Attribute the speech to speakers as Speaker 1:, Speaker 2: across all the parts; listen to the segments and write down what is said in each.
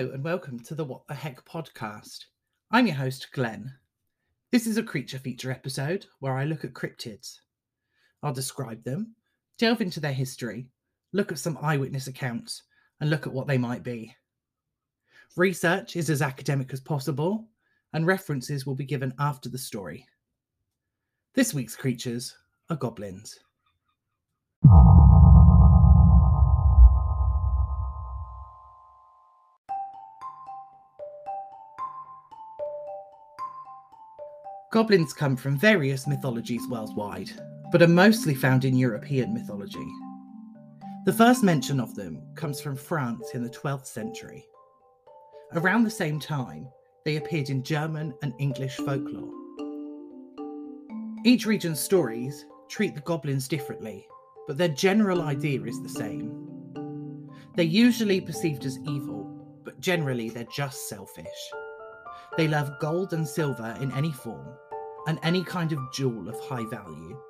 Speaker 1: Hello, and welcome to the What the Heck podcast. I'm your host, Glen. This is a creature feature episode where I look at cryptids. I'll describe them, delve into their history, look at some eyewitness accounts, and look at what they might be. Research is as academic as possible, and references will be given after the story. This week's creatures are goblins. Goblins come from various mythologies worldwide, but are mostly found in European mythology. The first mention of them comes from France in the 12th century. Around the same time, they appeared in German and English folklore. Each region's stories treat the goblins differently, but their general idea is the same. They're usually perceived as evil, but generally they're just selfish. They love gold and silver in any form, and any kind of jewel of high value.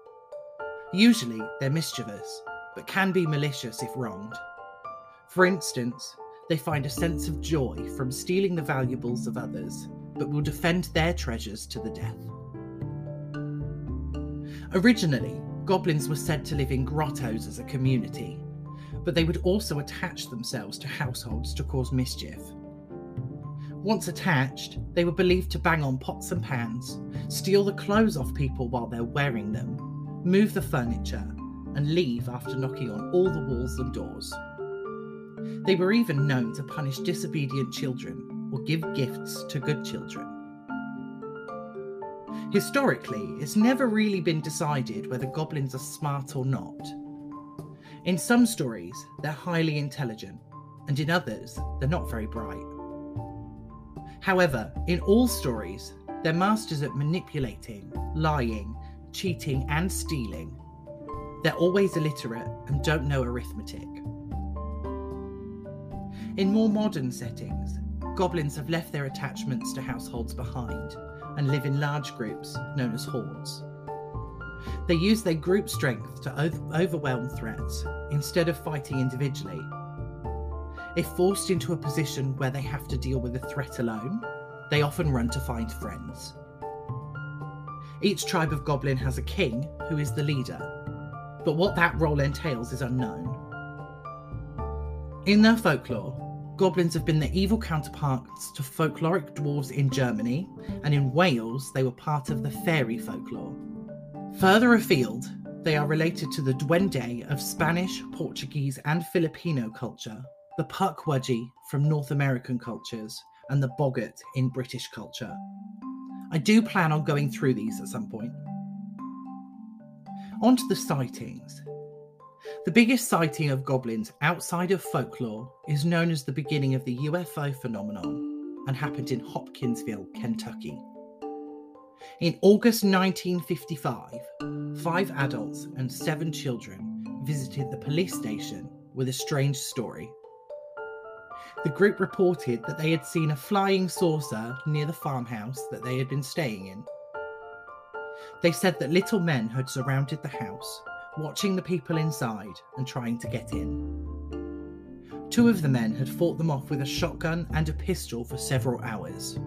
Speaker 1: Usually, they're mischievous, but can be malicious if wronged. For instance, they find a sense of joy from stealing the valuables of others, but will defend their treasures to the death. Originally, goblins were said to live in grottos as a community, but they would also attach themselves to households to cause mischief. Once attached, they were believed to bang on pots and pans, steal the clothes off people while they're wearing them, move the furniture, and leave after knocking on all the walls and doors. They were even known to punish disobedient children or give gifts to good children. Historically, it's never really been decided whether goblins are smart or not. In some stories, they're highly intelligent, and in others, they're not very bright. However, in all stories, they're masters at manipulating, lying, cheating, and stealing. They're always illiterate and don't know arithmetic. In more modern settings, goblins have left their attachments to households behind and live in large groups known as hordes. They use their group strength to overwhelm threats instead of fighting individually if forced into a position where they have to deal with a threat alone, they often run to find friends. Each tribe of goblin has a king who is the leader, but what that role entails is unknown. In their folklore, goblins have been the evil counterparts to folkloric dwarves in Germany, and in Wales, they were part of the fairy folklore. Further afield, they are related to the duende of Spanish, Portuguese, and Filipino culture, the Pukwudgie from North American cultures, and the Boggart in British culture. I do plan on going through these at some point. On to the sightings. The biggest sighting of goblins outside of folklore is known as the beginning of the UFO phenomenon and happened in Hopkinsville, Kentucky. In August 1955, five adults and seven children visited the police station with a strange story the group reported that they had seen a flying saucer near the farmhouse that they had been staying in. They said that little men had surrounded the house, watching the people inside and trying to get in. Two of the men had fought them off with a shotgun and a pistol for several hours.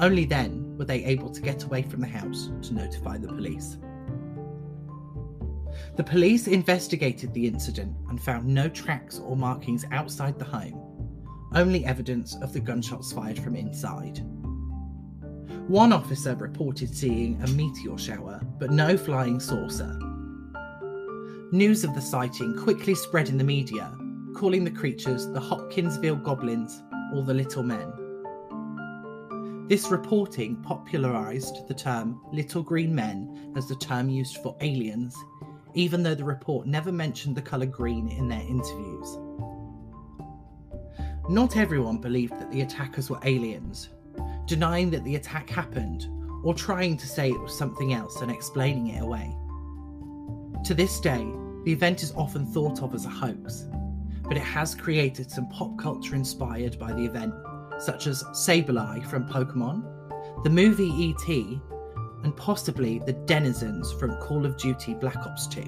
Speaker 1: Only then were they able to get away from the house to notify the police. The police investigated the incident and found no tracks or markings outside the home, only evidence of the gunshots fired from inside. One officer reported seeing a meteor shower, but no flying saucer. News of the sighting quickly spread in the media, calling the creatures the Hopkinsville Goblins or the Little Men. This reporting popularised the term Little Green Men as the term used for aliens, even though the report never mentioned the colour green in their interviews. Not everyone believed that the attackers were aliens, denying that the attack happened or trying to say it was something else and explaining it away. To this day, the event is often thought of as a hoax, but it has created some pop culture inspired by the event, such as Sableye from Pokemon, the movie E.T., and possibly the denizens from Call of Duty Black Ops 2.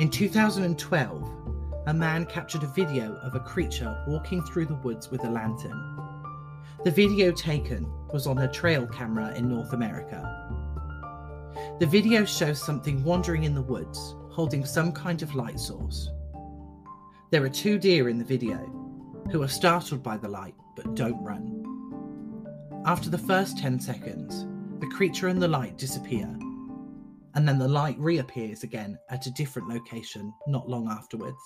Speaker 1: In 2012, a man captured a video of a creature walking through the woods with a lantern. The video taken was on a trail camera in North America. The video shows something wandering in the woods, holding some kind of light source. There are two deer in the video who are startled by the light but don't run. After the first 10 seconds, the creature and the light disappear, and then the light reappears again at a different location not long afterwards.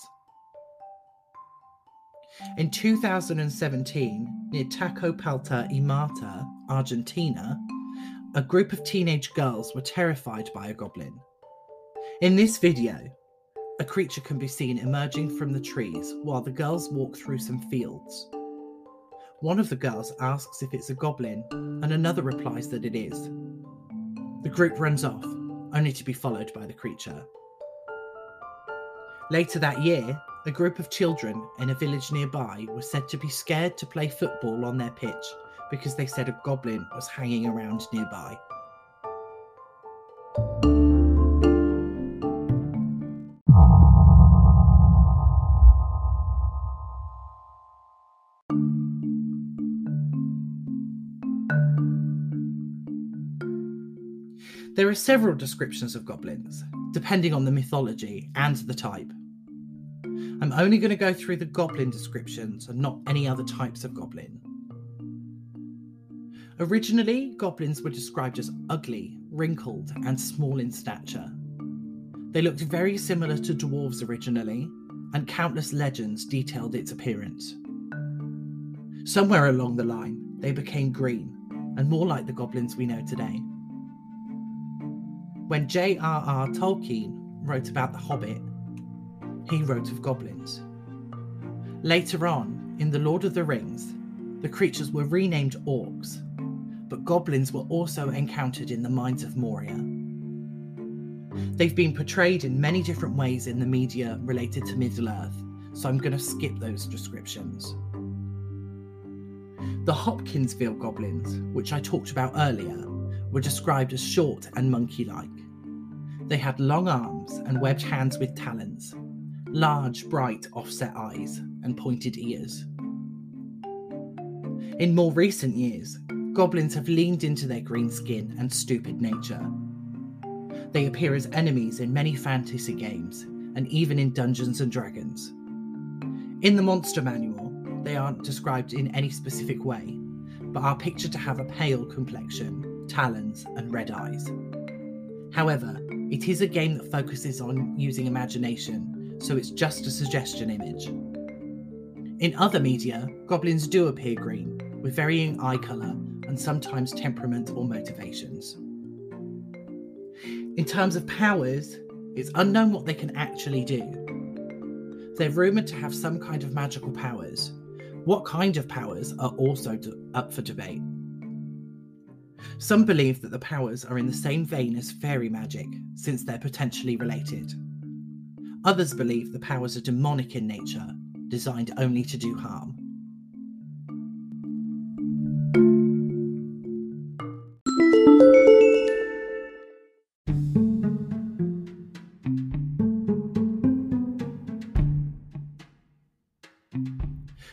Speaker 1: In 2017, near Tacopalta y Mata, Argentina, a group of teenage girls were terrified by a goblin. In this video, a creature can be seen emerging from the trees while the girls walk through some fields. One of the girls asks if it's a goblin, and another replies that it is. The group runs off, only to be followed by the creature. Later that year, a group of children in a village nearby were said to be scared to play football on their pitch because they said a goblin was hanging around nearby. There are several descriptions of goblins, depending on the mythology and the type. I'm only going to go through the goblin descriptions and not any other types of goblin. Originally, goblins were described as ugly, wrinkled, and small in stature. They looked very similar to dwarves originally, and countless legends detailed its appearance. Somewhere along the line, they became green and more like the goblins we know today. When J.R.R. Tolkien wrote about The Hobbit, he wrote of goblins. Later on, in The Lord of the Rings, the creatures were renamed orcs, but goblins were also encountered in the mines of Moria. They've been portrayed in many different ways in the media related to Middle Earth, so I'm going to skip those descriptions. The Hopkinsville goblins, which I talked about earlier, were described as short and monkey like. They had long arms and webbed hands with talons, large, bright, offset eyes, and pointed ears. In more recent years, goblins have leaned into their green skin and stupid nature. They appear as enemies in many fantasy games and even in Dungeons and Dragons. In the monster manual, they aren't described in any specific way, but are pictured to have a pale complexion talons, and red eyes. However, it is a game that focuses on using imagination, so it's just a suggestion image. In other media, goblins do appear green, with varying eye colour and sometimes temperament or motivations. In terms of powers, it's unknown what they can actually do. They're rumoured to have some kind of magical powers. What kind of powers are also up for debate. Some believe that the powers are in the same vein as fairy magic, since they're potentially related. Others believe the powers are demonic in nature, designed only to do harm.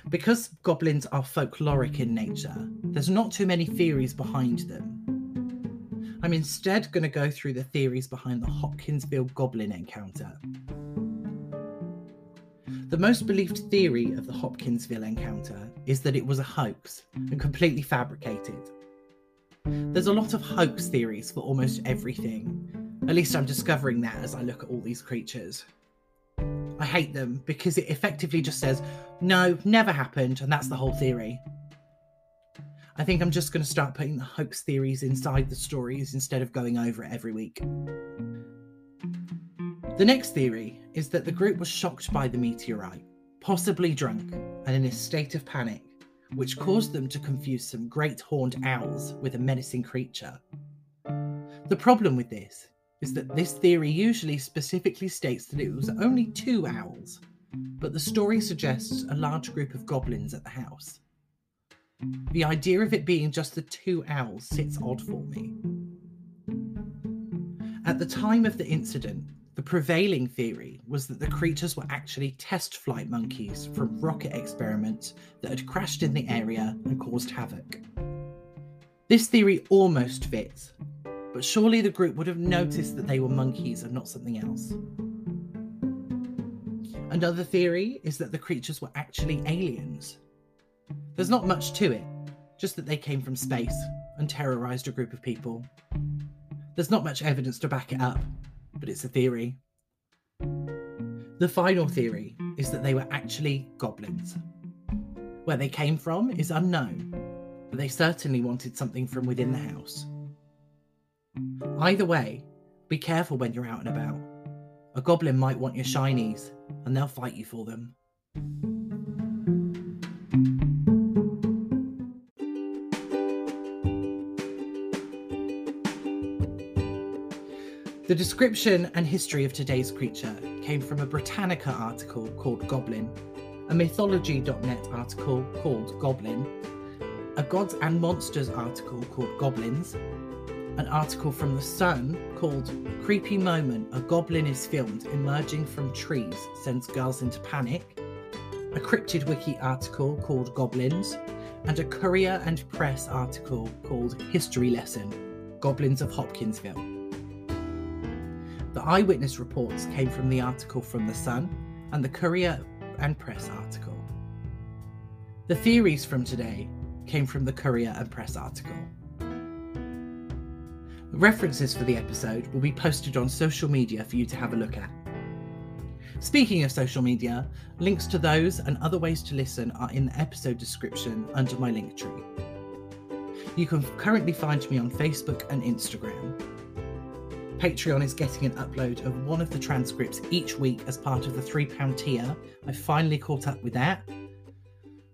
Speaker 1: Because goblins are folkloric in nature, there's not too many theories behind them. I'm instead going to go through the theories behind the Hopkinsville goblin encounter. The most believed theory of the Hopkinsville encounter is that it was a hoax and completely fabricated. There's a lot of hoax theories for almost everything. At least I'm discovering that as I look at all these creatures. I hate them because it effectively just says, no, never happened, and that's the whole theory. I think I'm just going to start putting the hoax theories inside the stories instead of going over it every week. The next theory is that the group was shocked by the meteorite, possibly drunk, and in a state of panic, which caused them to confuse some great horned owls with a menacing creature. The problem with this is that this theory usually specifically states that it was only two owls, but the story suggests a large group of goblins at the house. The idea of it being just the two owls sits odd for me. At the time of the incident, the prevailing theory was that the creatures were actually test flight monkeys from rocket experiments that had crashed in the area and caused havoc. This theory almost fits, but surely the group would have noticed that they were monkeys and not something else. Another theory is that the creatures were actually aliens. There's not much to it, just that they came from space and terrorized a group of people. There's not much evidence to back it up, but it's a theory. The final theory is that they were actually goblins. Where they came from is unknown, but they certainly wanted something from within the house. Either way, be careful when you're out and about. A goblin might want your shinies, and they'll fight you for them. The description and history of today's creature came from a Britannica article called Goblin, a Mythology.net article called Goblin, a Gods and Monsters article called Goblins, an article from The Sun called Creepy Moment A Goblin is Filmed Emerging from Trees Sends Girls into Panic, a Cryptid Wiki article called Goblins, and a Courier and Press article called History Lesson Goblins of Hopkinsville. Eyewitness reports came from the article from The Sun and the Courier and Press article. The theories from today came from the Courier and Press article. References for the episode will be posted on social media for you to have a look at. Speaking of social media, links to those and other ways to listen are in the episode description under my link tree. You can currently find me on Facebook and Instagram. Patreon is getting an upload of one of the transcripts each week as part of the £3 tier. I finally caught up with that.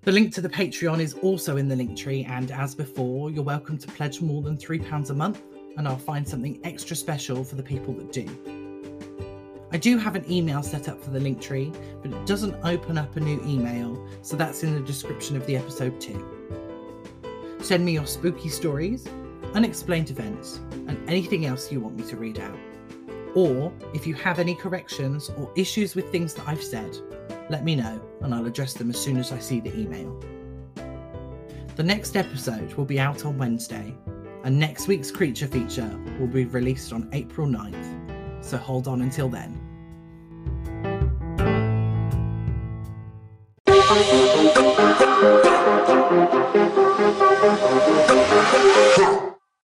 Speaker 1: The link to the Patreon is also in the link tree, and as before, you're welcome to pledge more than £3 a month, and I'll find something extra special for the people that do. I do have an email set up for the link tree, but it doesn't open up a new email, so that's in the description of the episode too. Send me your spooky stories, unexplained events, and anything else you want me to read out. Or if you have any corrections or issues with things that I've said, let me know and I'll address them as soon as I see the email. The next episode will be out on Wednesday, and next week's creature feature will be released on April 9th, so hold on until then.